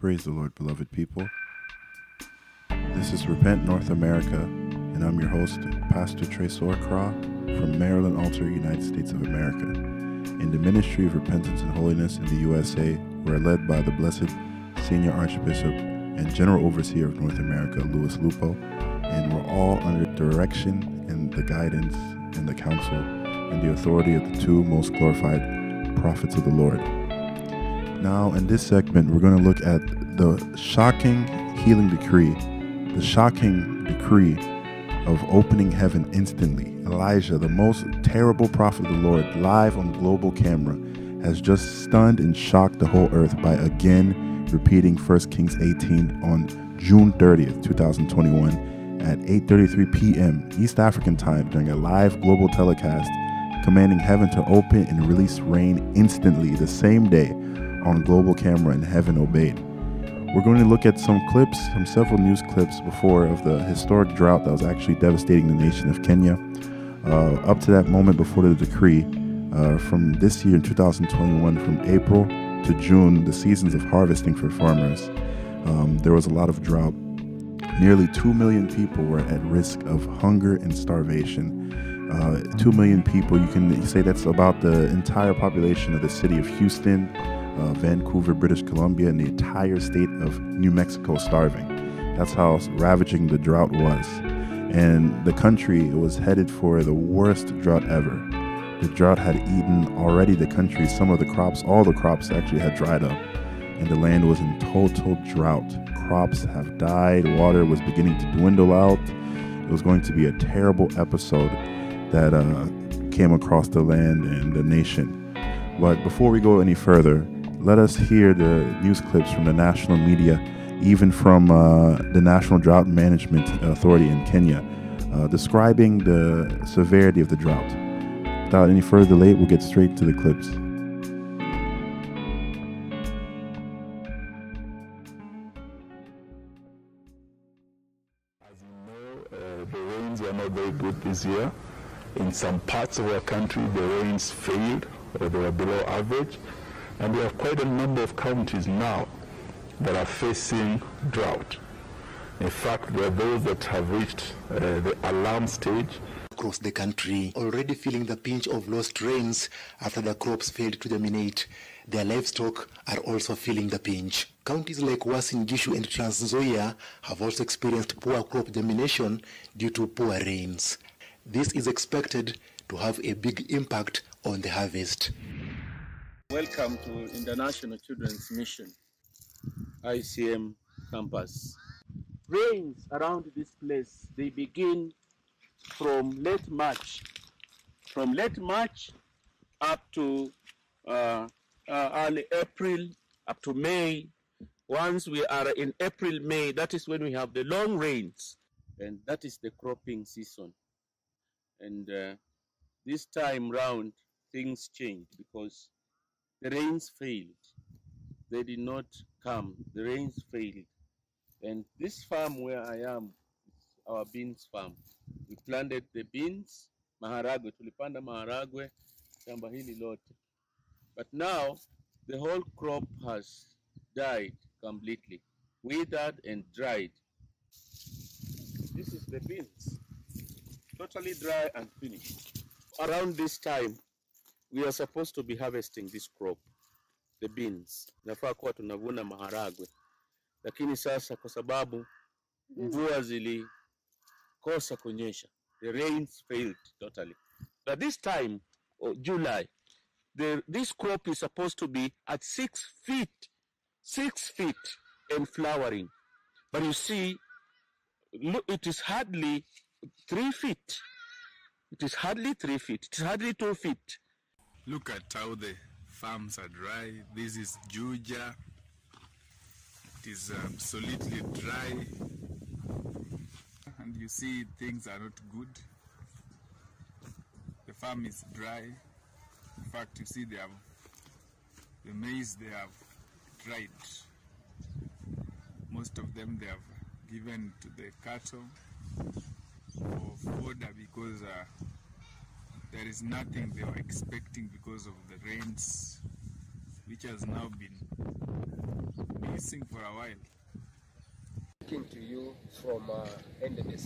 Praise the Lord, beloved people. This is Repent North America, and I'm your host, Pastor Trace Orcraw from Maryland Altar, United States of America. In the ministry of repentance and holiness in the USA, we're led by the blessed Senior Archbishop and General Overseer of North America, Louis Lupo, and we're all under direction and the guidance and the counsel and the authority of the two most glorified prophets of the Lord. Now, in this segment, we're going to look at the shocking healing decree, the shocking decree of opening heaven instantly. Elijah, the most terrible prophet of the Lord, live on global camera, has just stunned and shocked the whole earth by again repeating 1 Kings 18 on June 30th, 2021 at 8:33 p.m. East African time during a live global telecast commanding heaven to open and release rain instantly the same day on global camera and heaven obeyed. We're going to look at some clips, some several news clips before of the historic drought that was actually devastating the nation of Kenya. Uh, up to that moment before the decree, uh, from this year in 2021, from April to June, the seasons of harvesting for farmers, um, there was a lot of drought. Nearly 2 million people were at risk of hunger and starvation. Uh, 2 million people, you can say that's about the entire population of the city of Houston, uh, Vancouver, British Columbia, and the entire state of New Mexico starving. That's how ravaging the drought was. And the country was headed for the worst drought ever. The drought had eaten already the country, some of the crops, all the crops actually had dried up, and the land was in total drought. Crops have died, water was beginning to dwindle out. It was going to be a terrible episode that uh, came across the land and the nation. But before we go any further, let us hear the news clips from the national media, even from uh, the National Drought Management Authority in Kenya, uh, describing the severity of the drought. Without any further delay, we'll get straight to the clips. As you know, uh, the rains were not very good this year. In some parts of our country, the rains failed or they were below average. And we have quite a number of counties now that are facing drought. In fact, there are those that have reached uh, the alarm stage. across the country already feeling the pinch of lost rains after their crops failed to germinate. Their livestock are also feeling the pinch. Counties like Uasin Gishu and Trans Nzoia have also experienced poor crop germination due to poor rains. This is expected to have a big impact on the harvest. Welcome to International Children's Mission, ICM campus. Rains around this place, they begin from late March. From late March up to uh, uh, early April, up to May. Once we are in April, May, that is when we have the long rains. And that is the cropping season. And uh, this time round, things change because the rains failed. They did not come. The rains failed. And this farm where I am, is our beans farm. We planted the beans, maharagwe, tulipanda maharagwe, shamba hili lote. But now the whole crop has died completely, withered and dried. This is the beans, totally dry and finished. Around this time, we are supposed to be harvesting this crop the beans. Nafaa kuwa tunavuna maharagwe. Lakini sasa kwa sababu mvua zilikosa kunyesha the rains failed totally. But this time oh, july the, this crop is supposed to be at six feet six feet and flowering. But you see look, it is hardly three feet. It is hardly three feet. It is hardly two feet Look at how the farms are dry. This is Juja. It is absolutely dry. And you see things are not good. The farm is dry. In fact, you see they have the maize they have dried. Most of them they have given to the cattle for fodder because uh, there is nothing they were expecting because of the rains which has now been missing for a while. Speaking to you from uh,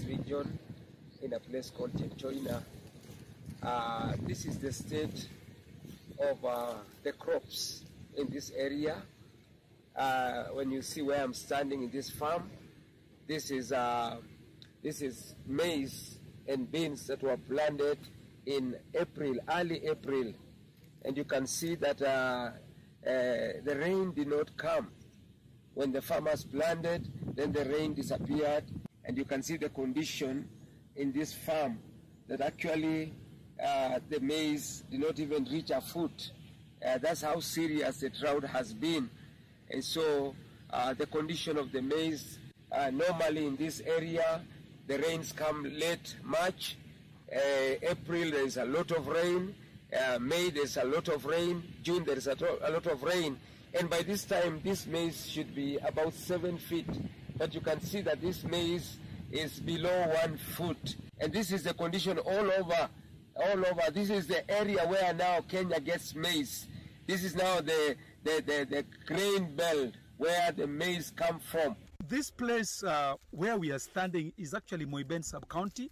region in a place called Chepchoina. Uh, this is the state of uh, the crops in this area. Uh, when you see where I'm standing in this farm, this is uh, this is maize and beans that were planted in April, early April, and you can see that uh, uh, the rain did not come when the farmers planted. Then the rain disappeared, and you can see the condition in this farm that actually uh, the maize did not even reach a foot. Uh, that's how serious the drought has been. And so the condition of the maize, uh, normally in this area, the rains come late March. Uh, April, there is a lot of rain. Uh, May, there's a lot of rain. June, there is a, to- a lot of rain. And by this time, this maize should be about seven feet. But you can see that this maize is below one foot. And this is the condition all over all over. This is the area where now Kenya gets maize. This is now the, the, the, the grain belt where the maize come from. This place uh, where we are standing is actually Moiben sub-county,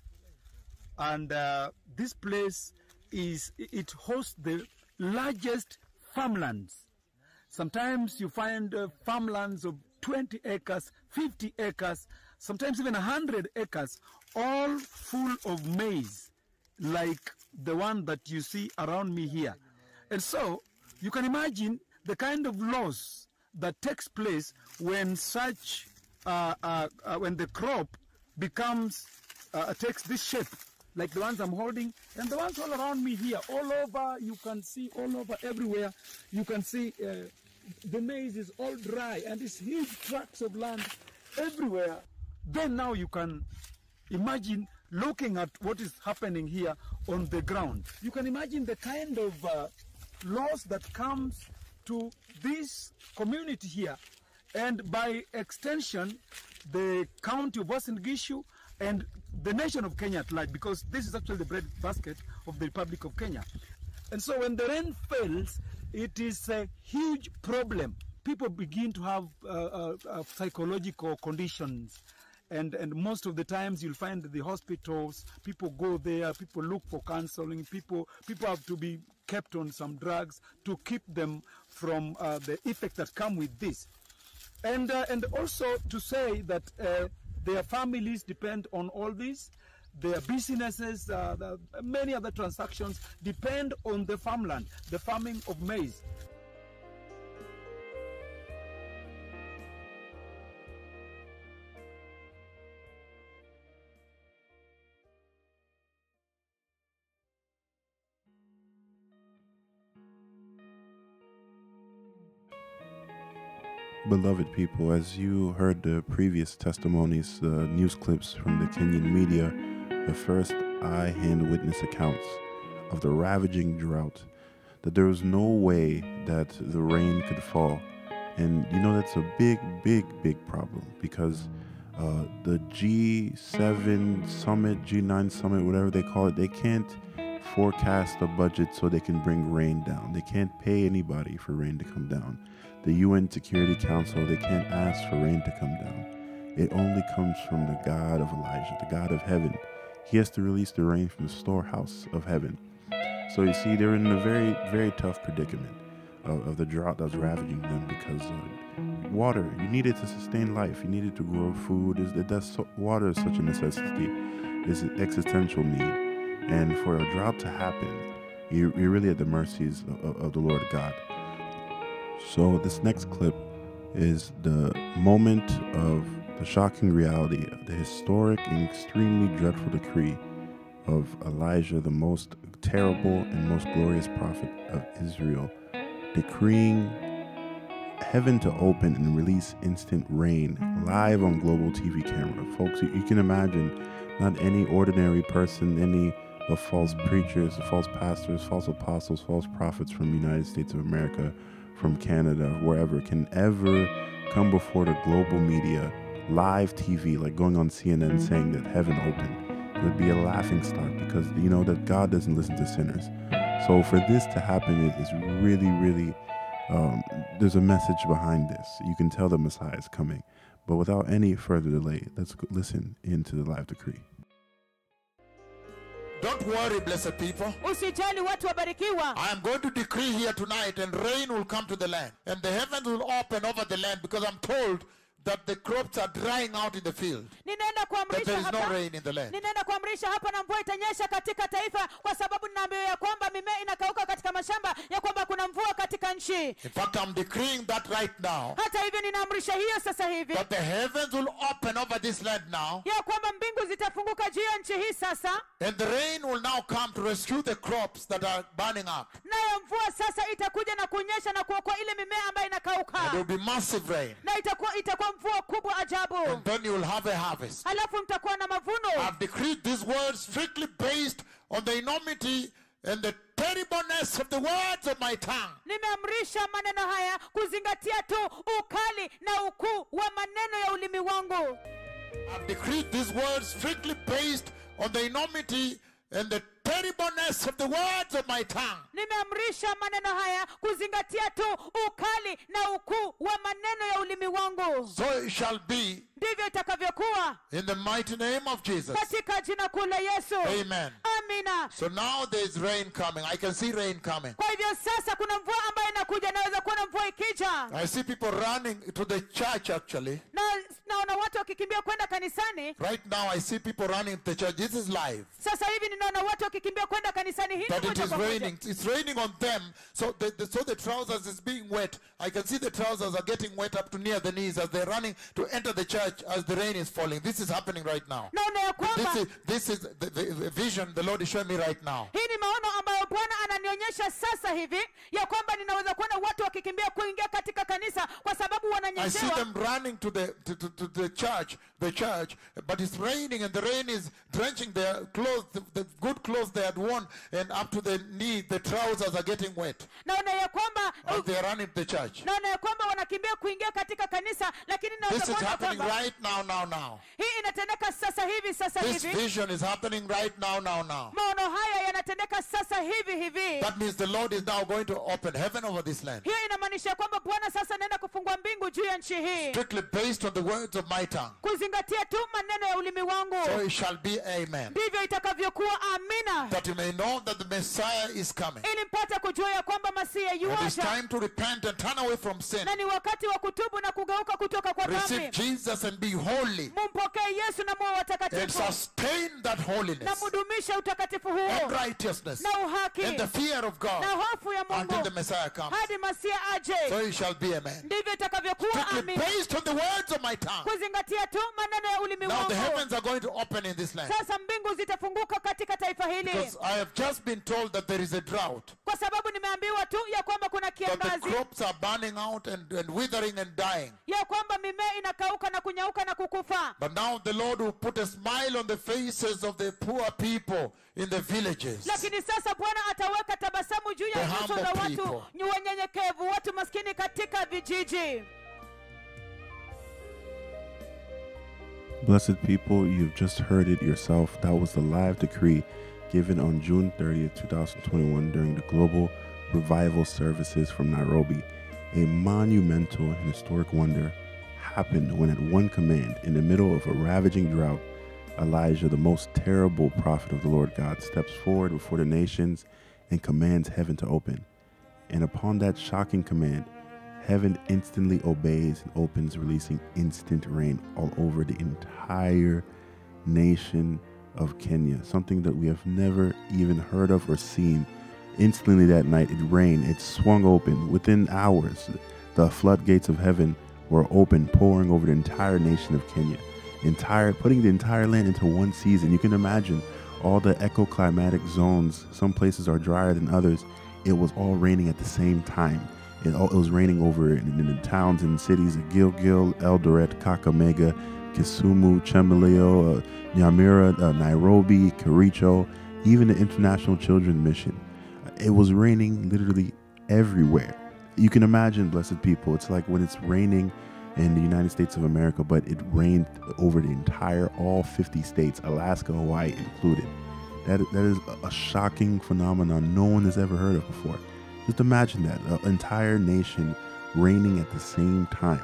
and uh, this place is it hosts the largest farmlands. Sometimes you find uh, farmlands of 20 acres, 50 acres, sometimes even 100 acres, all full of maize, like the one that you see around me here. And so you can imagine the kind of loss that takes place when such, uh, uh, uh, when the crop becomes, uh, takes this shape, like the ones I'm holding, and the ones all around me here, all over, you can see all over, everywhere, you can see uh, the maize is all dry, and these huge tracts of land everywhere. Then now you can imagine looking at what is happening here on the ground. You can imagine the kind of uh, loss that comes to this community here, and by extension, the county of Uasin Gishu and the nation of Kenya at large, because this is actually the breadbasket of the Republic of Kenya. And so when the rain fails, it is a huge problem. People begin to have uh, uh, uh, psychological conditions. And, and most of the times you'll find the hospitals, people go there, people look for counseling, people, people have to be kept on some drugs to keep them from uh, the effects that come with this. And, uh, and also to say that uh, their families depend on all this. Their businesses, uh, the, many other transactions depend on the farmland, the farming of maize. Beloved people, as you heard the previous testimonies, the news clips from the Kenyan media, the first eye hand witness accounts of the ravaging drought, that there was no way that the rain could fall. And you know, that's a big, big, big problem because uh, the G7 summit, G9 summit, whatever they call it, they can't forecast a budget so they can bring rain down. They can't pay anybody for rain to come down. The UN Security Council, they can't ask for rain to come down. It only comes from the God of Elijah, the God of heaven. He has to release the rain from the storehouse of heaven. So you see, they're in a very, very tough predicament of, of the drought that's ravaging them because water, you need it to sustain life. You need it to grow food. That water is such a necessity. It's an existential need. And for a drought to happen, you, you're really at the mercies of, the Lord God. So this next clip is the moment of the shocking reality, the historic and extremely dreadful decree of Elijah, the most terrible and most glorious prophet of Israel, decreeing heaven to open and release instant rain live on global TV camera. Folks, you can imagine not any ordinary person, any of false preachers, false pastors, false apostles, false prophets from the United States of America, from Canada, wherever, can ever come before the global media, live TV, like going on CNN saying that heaven opened. It would be a laughing stock because you know that God doesn't listen to sinners. So for this to happen, it is really, really Um, there's a message behind this. You can tell the Messiah is coming. But without any further delay, let's listen into the live decree. Don't worry, blessed people. usijali watu wabarikiwa I am going to decree here tonight, and rain will come to the land, and the heavens will open over the land because I'm told that the crops are drying out in the field, ninaenda kuamrisha there is no hapa rain in the land. ninaenda kuamrisha hapa na mvua itanyesha katika taifa kwa sababu ninaambiwa ya kwamba mimea inakauka katika mashamba ya kwamba kuna mvua katika nchi In fact, I'm decreeing that right now, hata hivyo ninaamrisha hiyo sasa hivi that the heavens will open over this land now, ya kwamba mbingu zitafunguka juu ya nchi hii sasa and the rain will now come to rescue the crops that are burning up. nayo mvua sasa itakuja na kunyesha na kuokoa ile mimea ambayo inakauka. there will be massive rain, na itakuwa itakuwa mvua kubwa ajabu and then you will have a harvest. halafu mtakuwa na mavuno I've decreed these words strictly based on the enormity and the terribleness of the words of my tongue. nimeamrisha maneno haya kuzingatia tu ukali na ukuu wa maneno ya ulimi wangu I've decreed these words strictly based on the enormity and the terribleness of the words of my tongue. nimeamrisha maneno haya kuzingatia tu ukali na ukuu wa maneno ya ulimi wangu So it shall be ndivyo itakavyokuwa in the mighty name of Jesus. katika jina kuu la yesu Amen. amina So now there's rain coming. I can see rain coming. kwa hivyo sasa kuna mvua ambayo inakuja naweza kuona mvua ikija I see people running to the church actually. na naona watu wakikimbia kwenda kanisani Right now I see people running to the church. This is live. sasa hivi ninaona watu wakikimbia kwenda kanisani it is raining. It's raining on them. So the, the, so the trousers is being wet. I can see the trousers are getting wet up to near the knees as they're running to enter the church as the rain is falling. This is happening right now. naona ya This is, this is the, the, the vision the Lord is showing me right now. hii ni maono ambayo bwana ananionyesha sasa hivi ya kwamba ninaweza kuona watu wakikimbia kuingia katika kanisa kwa sababu I see them running to the to, to, to the church, the church, but it's raining and the rain is drenching their clothes, the, the good clothes they had worn, and up to the knee, the trousers are getting wet naona ya kwamba as they are running the church. naona ya kwamba wanakimbia kuingia katika kanisa lakini This is happening kwamba right now, now, now. hii inatendeka sasa hivi sasa This hivi vision is happening right now, now, now. maono haya yanatendeka sasa hivi hivi That means the Lord is now going to open heaven over this land, hiyo inamaanisha kwamba bwana sasa anaenda kufungua mbingu juu ya nchi hii strictly based on the words of my tongue. kuzingatia tu maneno ya ulimi wangu So it shall be, amen. ndivyo itakavyokuwa amina That you may know that the Messiah is coming. ili mpate kujua ya kwamba masia And it's yuaja time to repent and turn away from sin. na ni wakati wa kutubu na kugeuka kutoka kwa Receive dhambi Jesus and be holy. Mumpokee yesu na muwe and watakatifu sustain that na holiness mudumishe utakatifu and huo righteousness. Na uhaki. And the fear of na God hofu ya until the mungu Messiah comes. hadi masia So aje it shall be, ndivyo itakavyokuwa Strictly amina based on the words of my tongue. kuzingatia tu maneno ya ulimi Now the wangu heavens are going to open in this land. sasa mbingu zitafunguka katika taifa hili Because I have just been told that there is a drought. kwa sababu nimeambiwa tu ya kwamba kuna That the crops are burning out and, and withering and dying. ya kwamba mimea inakauka na kunyauka na kukufa But now the Lord will put a smile on the faces of the poor people in the villages. lakini sasa bwana ataweka tabasamu juu ya nyuso za watu ni wanyenyekevu watu maskini katika vijiji Blessed people, you've just heard it yourself. That was the live decree given on June 30th, 2021, during the Global Revival Services from Nairobi. A monumental and historic wonder happened when, at one command, in the middle of a ravaging drought, Elijah, the most terrible prophet of the Lord God, steps forward before the nations and commands heaven to open. And upon that shocking command, heaven instantly obeys and opens, releasing instant rain all over the entire nation of Kenya. Something that we have never even heard of or seen. Instantly that night, it rained, it swung open. Within hours, the floodgates of heaven were open, pouring over the entire nation of Kenya. Entire, putting the entire land into one season. You can imagine all the ecoclimatic zones. Some places are drier than others. It was all raining at the same time. It, all, it was raining over in, in the towns and cities of Gilgil, Eldoret, Kakamega, Kisumu, Chembaleo, uh, Nyamira, uh, Nairobi, Kericho, even the International Children's Mission. It was raining literally everywhere. You can imagine, blessed people, it's like when it's raining in the United States of America, but it rained over the entire, all 50 states, Alaska, Hawaii included. That, that is a shocking phenomenon no one has ever heard of before. Just imagine that an entire nation raining at the same time.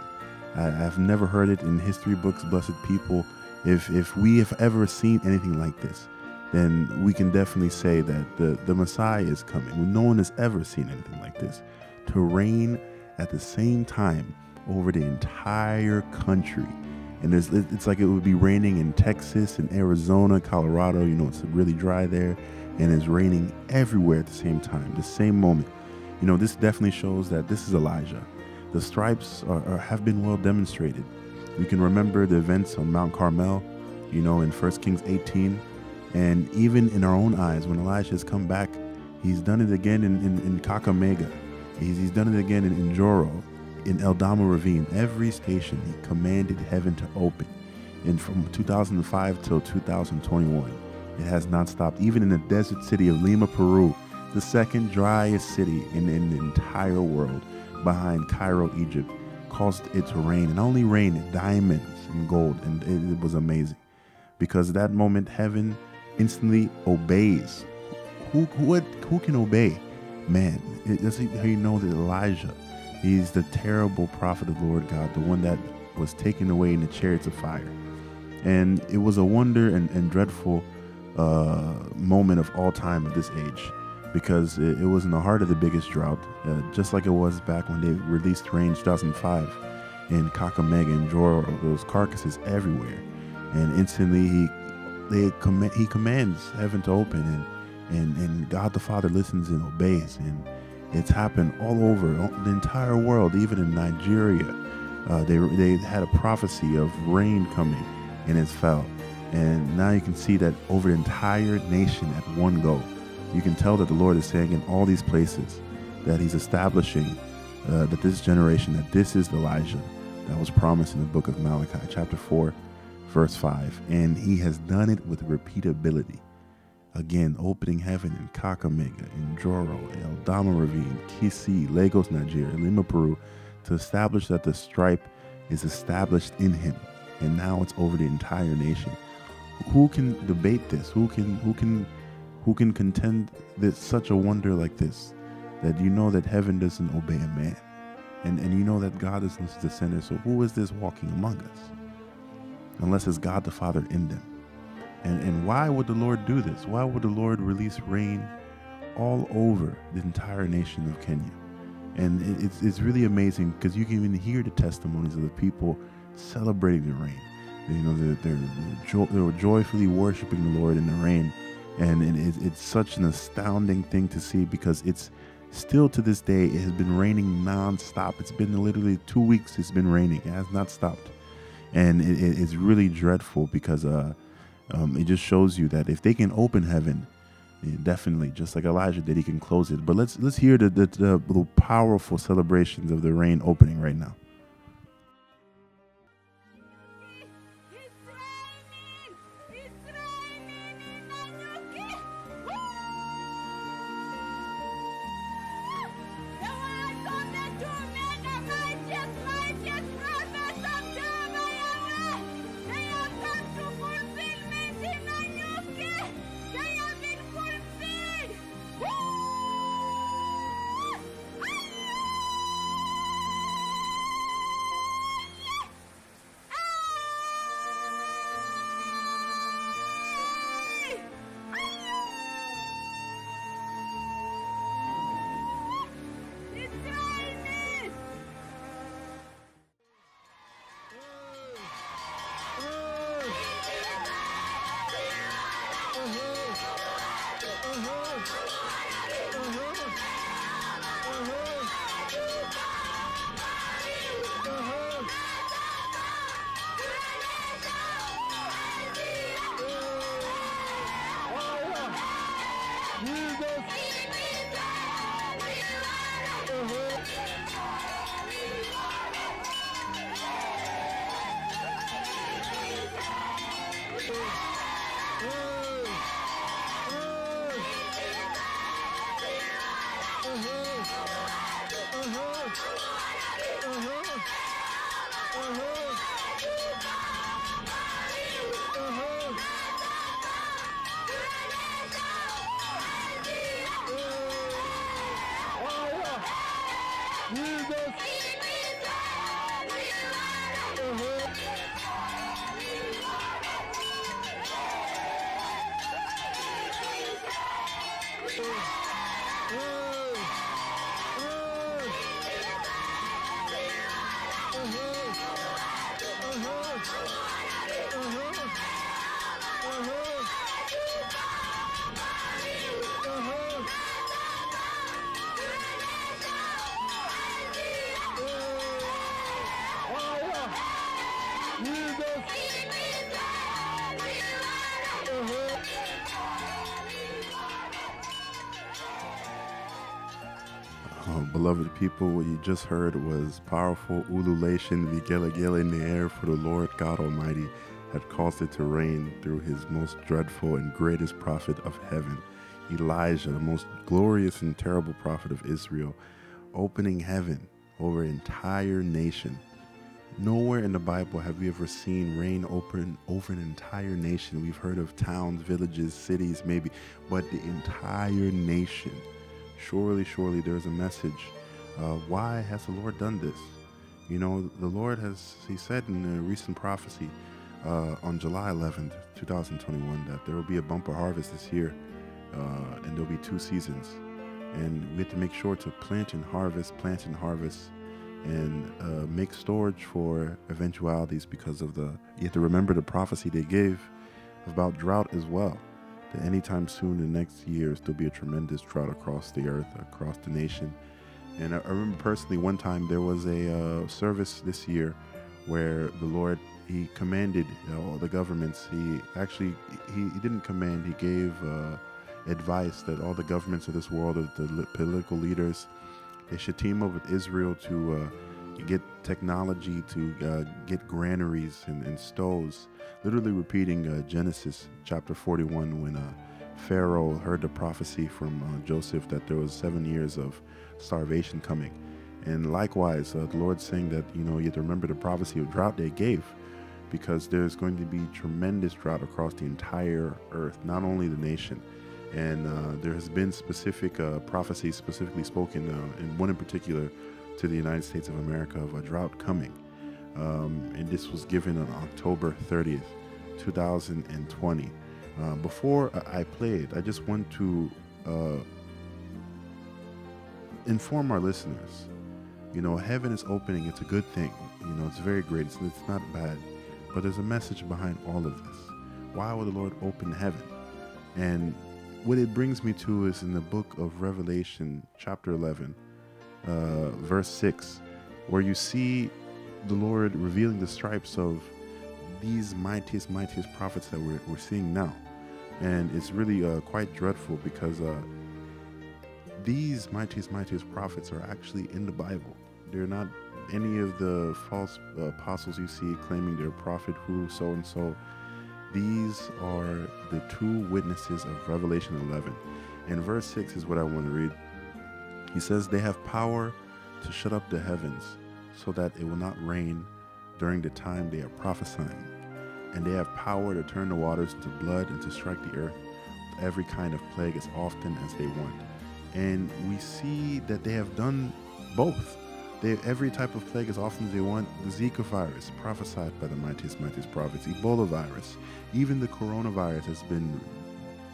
I, I've never heard it in history books, blessed people. If if we have ever seen anything like this, then we can definitely say that the, the Messiah is coming. No one has ever seen anything like this. To reign at the same time over the entire country. And it's, it's like it would be raining in Texas and Arizona, Colorado. You know, it's really dry there. And it's raining everywhere at the same time, the same moment. You know, this definitely shows that this is Elijah. The stripes are, are, have been well demonstrated. We can remember the events on Mount Carmel, you know, in 1 Kings 18. And even in our own eyes, when Elijah has come back, he's done it again in, in, in Kakamega. He's, he's done it again in, in Joro, in Eldama Ravine. Every station, he commanded heaven to open. And from 2005 till 2021, it has not stopped. Even in the desert city of Lima, Peru, the second driest city in, in the entire world, behind Cairo, Egypt, caused it to rain. And only rain diamonds and gold. And it, it was amazing. Because that moment, heaven instantly obeys. Who, who, who can obey? Man, that's how you know that Elijah, he's the terrible prophet of the Lord God, the one that was taken away in the chariots of fire. And it was a wonder and, and dreadful uh, moment of all time of this age because it, it, was in the heart of the biggest drought, uh, just like it was back when they released Rain 2005 in Kakamega and Joro, those carcasses everywhere. And instantly he they comm- he commands heaven to open and, and, and God the Father listens and obeys. And it's happened all over the entire world, even in Nigeria. Uh, they, they had a prophecy of rain coming and it fell. And now you can see that over the entire nation at one go. You can tell that the Lord is saying in all these places that He's establishing uh, that this generation, that this is Elijah that was promised in the book of Malachi, chapter 4, verse 5. And He has done it with repeatability. Again, opening heaven in Kakamega, in Joro, El Dama Ravine, Kisii, Lagos, Nigeria, Lima, Peru, to establish that the stripe is established in Him. And now it's over the entire nation. Who can debate this? Who can who can who can contend that such a wonder like this? That you know that heaven doesn't obey a man. And and you know that God is the center. So who is this walking among us? Unless it's God the Father in them. And and why would the Lord do this? Why would the Lord release rain all over the entire nation of Kenya? And it's it's really amazing because you can even hear the testimonies of the people celebrating the rain. You know, they're, they're, they're joyfully worshiping the Lord in the rain. And it, it's such an astounding thing to see because it's still to this day, it has been raining nonstop. It's been literally two weeks, it's been raining. It has not stopped. And it, it's really dreadful because uh, um, it just shows you that if they can open heaven, definitely, just like Elijah did, he can close it. But let's let's hear the, the, the powerful celebrations of the rain opening right now. Beloved people, what you just heard was powerful ululation vigelegele in the air for the Lord God Almighty had caused it to rain through his most dreadful and greatest prophet of heaven, Elijah, the most glorious and terrible prophet of Israel, opening heaven over an entire nation. Nowhere in the Bible have we ever seen rain open over an entire nation. We've heard of towns, villages, cities, maybe, but the entire nation. Surely, surely there's a message. Uh, why has the Lord done this? You know, the Lord has, He said in a recent prophecy uh, on July 11th, 2021, that there will be a bumper harvest this year uh, and there'll be two seasons. And we have to make sure to plant and harvest, plant and harvest, and uh, make storage for eventualities because of the, you have to remember the prophecy they gave about drought as well that anytime soon in the next years there'll be a tremendous drought across the earth, across the nation. And I, I remember personally one time there was a uh, service this year where the Lord he commanded all the governments. He actually he, he didn't command. He gave uh, advice that all the governments of this world, the political leaders, they should team up with Israel to uh, get technology to uh, get granaries and, and stoves literally repeating uh, Genesis chapter 41 when uh, Pharaoh heard the prophecy from uh, Joseph that there was seven years of starvation coming. And likewise, uh, the Lord saying that, you know, you have to remember the prophecy of drought they gave because there's going to be tremendous drought across the entire earth, not only the nation. And uh, there has been specific uh, prophecies specifically spoken, and one in particular to the United States of America of a drought coming um, and this was given on October 30th, 2020. Uh, before I play it, I just want to uh, inform our listeners. You know, heaven is opening. It's a good thing. You know, it's very great. It's, it's not bad. But there's a message behind all of this. Why would the Lord open heaven? And what it brings me to is in the book of Revelation, chapter 11, uh, verse 6, where you see the Lord revealing the stripes of these mightiest, mightiest prophets that we're, we're seeing now. And it's really uh, quite dreadful because uh, these mightiest, mightiest prophets are actually in the Bible. They're not any of the false uh, apostles you see claiming they're a prophet who, so and so. These are the two witnesses of Revelation 11. And verse 6 is what I want to read. He says, They have power to shut up the heavens so that it will not rain during the time they are prophesying. And they have power to turn the waters to blood and to strike the earth with every kind of plague as often as they want. And we see that they have done both. They have every type of plague as often as they want. The Zika virus, prophesied by the mightiest, mightiest prophets, Ebola virus, even the coronavirus has been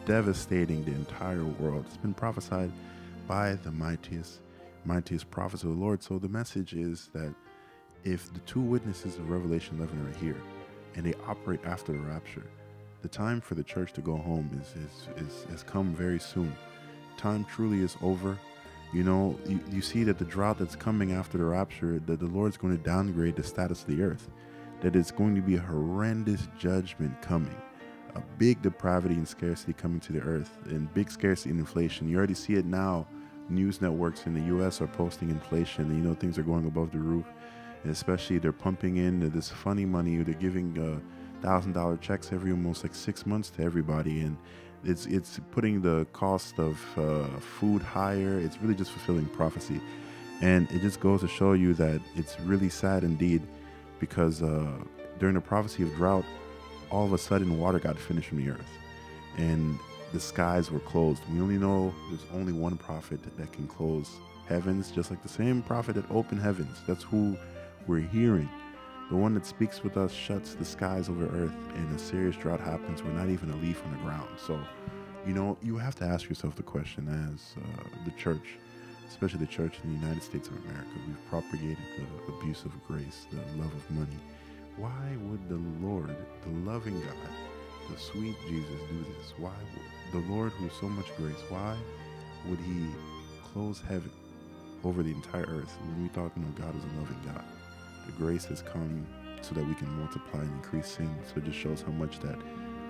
devastating the entire world. It's been prophesied by the mightiest, mightiest prophets of the Lord. So the message is that if the two witnesses of Revelation 11 are here and they operate after the rapture, the time for the church to go home is, is, is has come very soon. Time truly is over. You know, you, you see that the drought that's coming after the rapture, that the Lord's going to downgrade the status of the earth, that it's going to be a horrendous judgment coming a big depravity and scarcity coming to the earth and big scarcity and inflation. You already see it now news networks in the U.S. are posting inflation. You know, things are going above the roof. And especially they're pumping in this funny money. They're giving uh, thousand dollar checks every almost like six months to everybody, and it's it's putting the cost of uh, food higher. It's really just fulfilling prophecy, and it just goes to show you that it's really sad indeed, because uh, during the prophecy of drought, all of a sudden water got finished from the earth, and the skies were closed. We only know there's only one prophet that can close heavens, just like the same prophet that opened heavens. That's who we're hearing. The one that speaks with us shuts the skies over earth, and a serious drought happens. We're not even a leaf on the ground. So, you know, you have to ask yourself the question as uh, the church, especially the church in the United States of America, we've propagated the abuse of grace, the love of money. Why would the Lord, the loving God, the sweet Jesus do this? Why would the Lord who is so much grace, why would he close heaven over the entire earth when we talk about God is a loving God? The grace has come so that we can multiply and increase sin. So it just shows how much that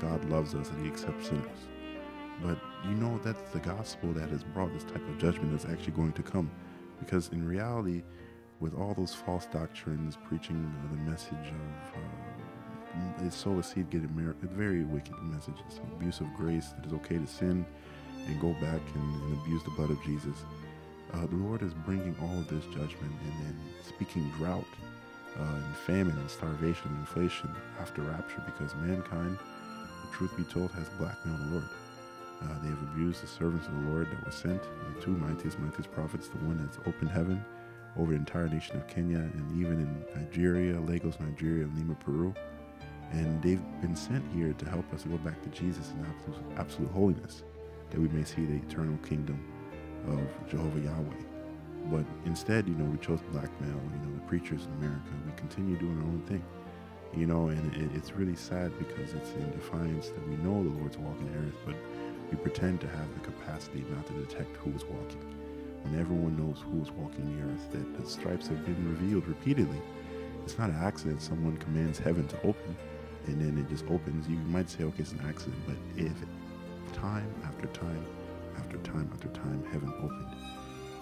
God loves us and he accepts sinners. But you know that's the gospel that has brought this type of judgment that's actually going to come. Because in reality, with all those false doctrines preaching the message of uh, it's sow a seed, get a very wicked message. It's an abuse of grace. It is okay to sin and go back and, and abuse the blood of Jesus. Uh, the Lord is bringing all of this judgment and then speaking drought uh, and famine and starvation and inflation after rapture because mankind, the truth be told, has blackmailed the Lord. Uh, they have abused the servants of the Lord that were sent, the two mightiest, mightiest prophets, the one that's opened heaven over the entire nation of Kenya and even in Nigeria, Lagos, Nigeria, Lima, Peru. And they've been sent here to help us go back to Jesus in absolute, absolute holiness, that we may see the eternal kingdom of Jehovah Yahweh. But instead, you know, we chose blackmail, you know, the preachers in America. We continue doing our own thing, you know, and it, it's really sad because it's in defiance that we know the Lord's walking the earth, but we pretend to have the capacity not to detect who is walking. When everyone knows who is walking the earth, that the stripes have been revealed repeatedly. It's not an accident someone commands heaven to open and then it just opens. You might say, okay, it's an accident, but if time after time after time after time heaven opened,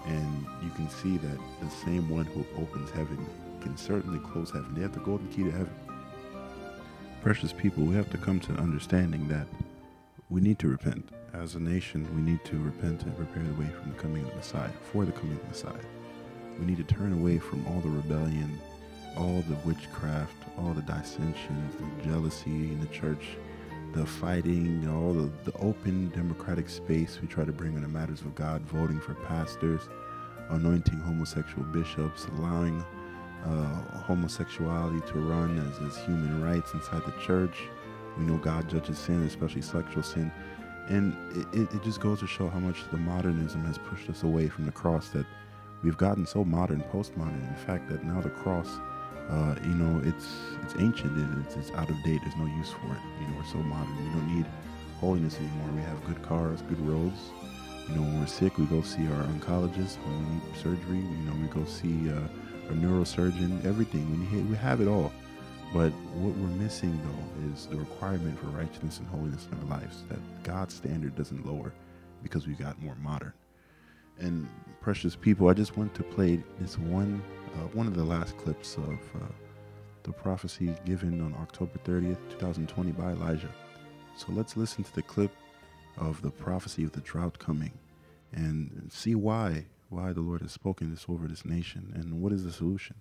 and you can see that the same one who opens heaven can certainly close heaven. They have the golden key to heaven. Precious people, we have to come to understanding that we need to repent. As a nation, we need to repent and prepare the way from the coming of the Messiah, for the coming of the Messiah. We need to turn away from all the rebellion, all the witchcraft, all the dissensions, the jealousy in the church, the fighting, all the, the open democratic space we try to bring on the matters of God, voting for pastors, anointing homosexual bishops, allowing uh, homosexuality to run as, as human rights inside the church. We know God judges sin, especially sexual sin. And it, it just goes to show how much the modernism has pushed us away from the cross that we've gotten so modern, postmodern, in fact, that now the cross uh, you know, it's it's ancient. It's, it's out of date. There's no use for it. You know, we're so modern. We don't need holiness anymore. We have good cars, good roads. You know, when we're sick, we go see our oncologist. When we need surgery, you know, we go see uh, a neurosurgeon. Everything we we have it all. But what we're missing though is the requirement for righteousness and holiness in our lives. That God's standard doesn't lower because we got more modern. And precious people, I just want to play this one uh, one of the last clips of uh, the prophecy given on October 30th, 2020 by Elijah. So let's listen to the clip of the prophecy of the drought coming and see why why the Lord has spoken this over this nation and what is the solution.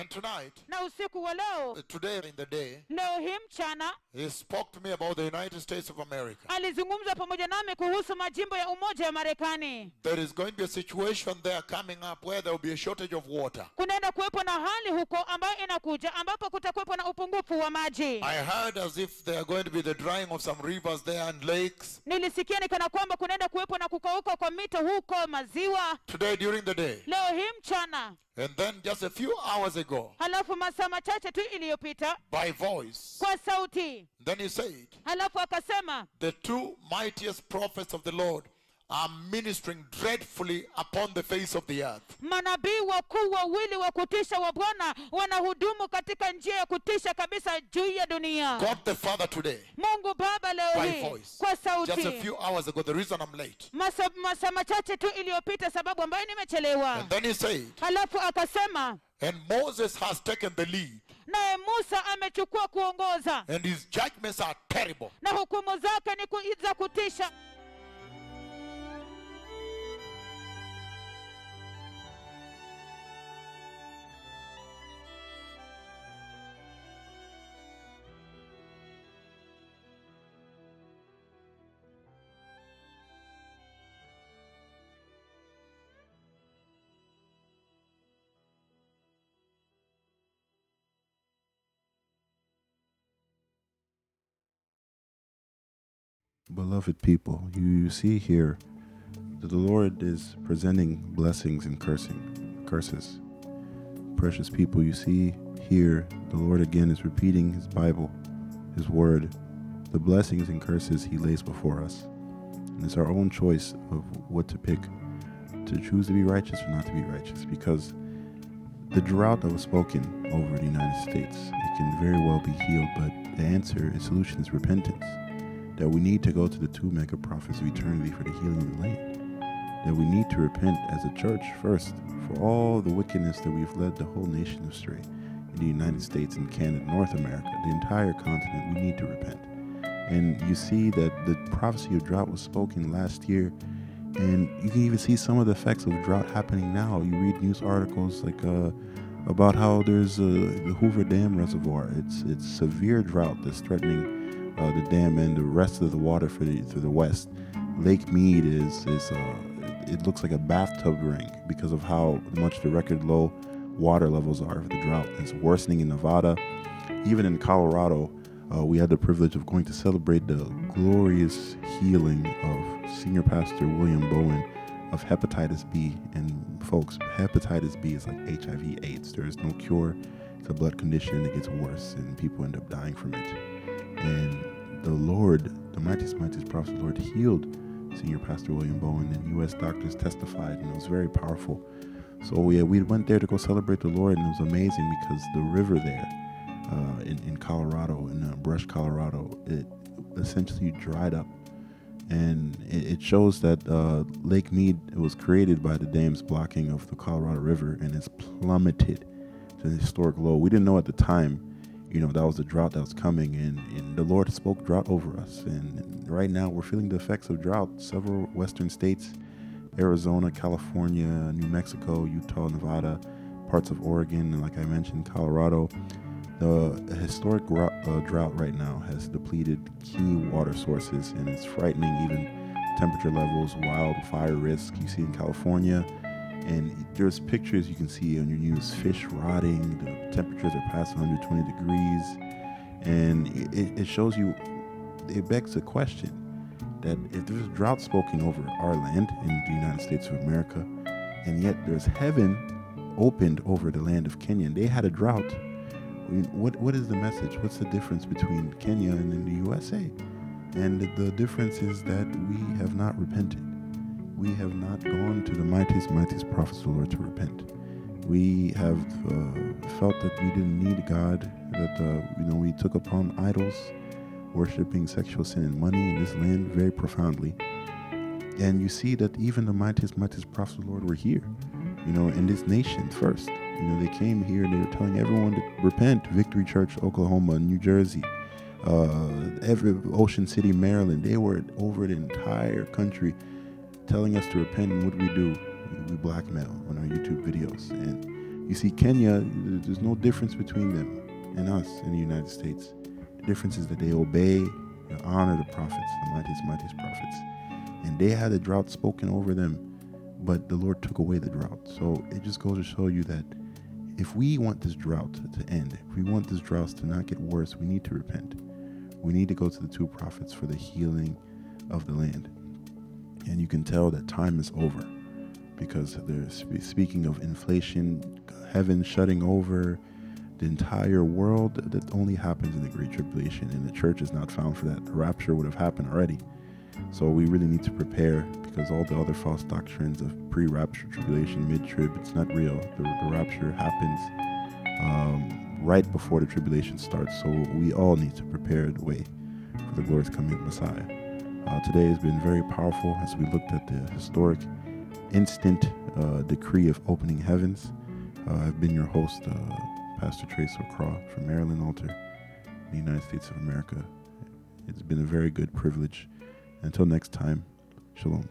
And tonight, na usiku wa leo uh, today in the day, leo hii mchana he spoke to me about the United States of America. alizungumza pamoja nami kuhusu majimbo ya umoja wa marekani There is going to be a situation there coming up where there will be a shortage of water. kunaenda kuwepo na hali huko ambayo inakuja ambapo kutakuwepo na upungufu wa maji I heard as if there are going to be the drying of some rivers there and lakes. nilisikia ni kana kwamba kunaenda kuwepo na kukauka kwa mito huko maziwa Today during the day. leo hii mchana And then just a few hours ago, halafu masaa machache tu iliyopita by voice, kwa sauti. then he said, halafu akasema The two mightiest prophets of the Lord are ministering dreadfully upon the face of the earth. manabii wakuu wawili wa kutisha wa bwana wanahudumu katika njia ya kutisha kabisa juu ya dunia God the Father today, mungu baba leo by hii voice, kwa just a few hours ago, the reason I'm late. masaa masa machache tu iliyopita sababu ambayo nimechelewa And then he said, halafu akasema And Moses has taken the lead, naye musa amechukua kuongoza and his judgments are terrible. na hukumu zake ni za kutisha Beloved people, you, see here that the Lord is presenting blessings and cursing curses. Precious people, you see here the Lord again is repeating his Bible, his word, the blessings and curses he lays before us. And it's our own choice of what to pick to choose to be righteous or not to be righteous because the drought that was spoken over the United States, it can very well be healed, but the answer, the solution is repentance. That we need to go to the two mega prophets of eternity for the healing of the land. That we need to repent as a church first for all the wickedness that we've led the whole nation astray in the United States and Canada, North America, the entire continent. We need to repent. And you see that the prophecy of drought was spoken last year and you can even see some of the effects of drought happening now. You read news articles like uh, about how there's uh, the Hoover Dam reservoir. It's it's severe drought that's threatening uh, the dam and the rest of the water for the to the west. Lake Mead is is uh, it looks like a bathtub ring because of how much the record low water levels are of the drought. It's worsening in Nevada, even in Colorado. Uh, we had the privilege of going to celebrate the glorious healing of Senior Pastor William Bowen of hepatitis B. And folks, hepatitis B is like HIV AIDS. There is no cure. It's a blood condition. It gets worse, and people end up dying from it. And the Lord, the mightiest, mightiest prophet, the Lord healed Senior Pastor William Bowen, and U.S. doctors testified, and it was very powerful. So yeah, we went there to go celebrate the Lord, and it was amazing because the river there uh, in, in Colorado, in uh, Brush, Colorado, it essentially dried up. And it, it shows that uh, Lake Mead was created by the dams blocking of the Colorado River and it's plummeted to the historic low. We didn't know at the time, you know, that was the drought that was coming, and, and the Lord spoke drought over us. And, right now, we're feeling the effects of drought. Several western states, Arizona, California, New Mexico, Utah, Nevada, parts of Oregon, and like I mentioned, Colorado the historic uh, drought right now has depleted key water sources and it's frightening even temperature levels, wildfire risk you see in California. And there's pictures you can see on your news fish rotting, the temperatures are past 120 degrees. And it, it shows you, it begs the question that if there's drought spoken over our land in the United States of America, and yet there's heaven opened over the land of Kenya, and they had a drought what what is the message? What's the difference between Kenya and the USA? And the difference is that we have not repented. We have not gone to the mightiest, mightiest prophets of the Lord to repent. We have uh, felt that we didn't need God. That uh, you know we took upon idols, worshiping sexual sin and money in this land very profoundly. And you see that even the mightiest, mightiest prophets of the Lord were here, you know, in this nation first you know, they came here and they were telling everyone to repent. Victory Church, Oklahoma, New Jersey, uh, every Ocean City, Maryland. They were over the entire country telling us to repent. And what do we do? We blackmail on our YouTube videos. And you see, Kenya, there's no difference between them and us in the United States. The difference is that they obey, and honor the prophets, the mightiest, mightiest prophets. And they had a drought spoken over them, but the Lord took away the drought. So it just goes to show you that if we want this drought to end, if we want this drought to not get worse, we need to repent. We need to go to the two prophets for the healing of the land. And you can tell that time is over because they're speaking of inflation, heaven shutting over the entire world. That only happens in the Great Tribulation, and the church is not found for that. The rapture would have happened already. So we really need to prepare because all the other false doctrines of pre-rapture tribulation, mid-trib, it's not real. The, the rapture happens um, right before the tribulation starts. So we all need to prepare the way for the glorious coming of Messiah. Uh, today has been very powerful as we looked at the historic instant uh, decree of opening heavens. Uh, I've been your host, uh, Pastor Trace O'Craw from Maryland Altar, the United States of America. It's been a very good privilege until next time, shalom.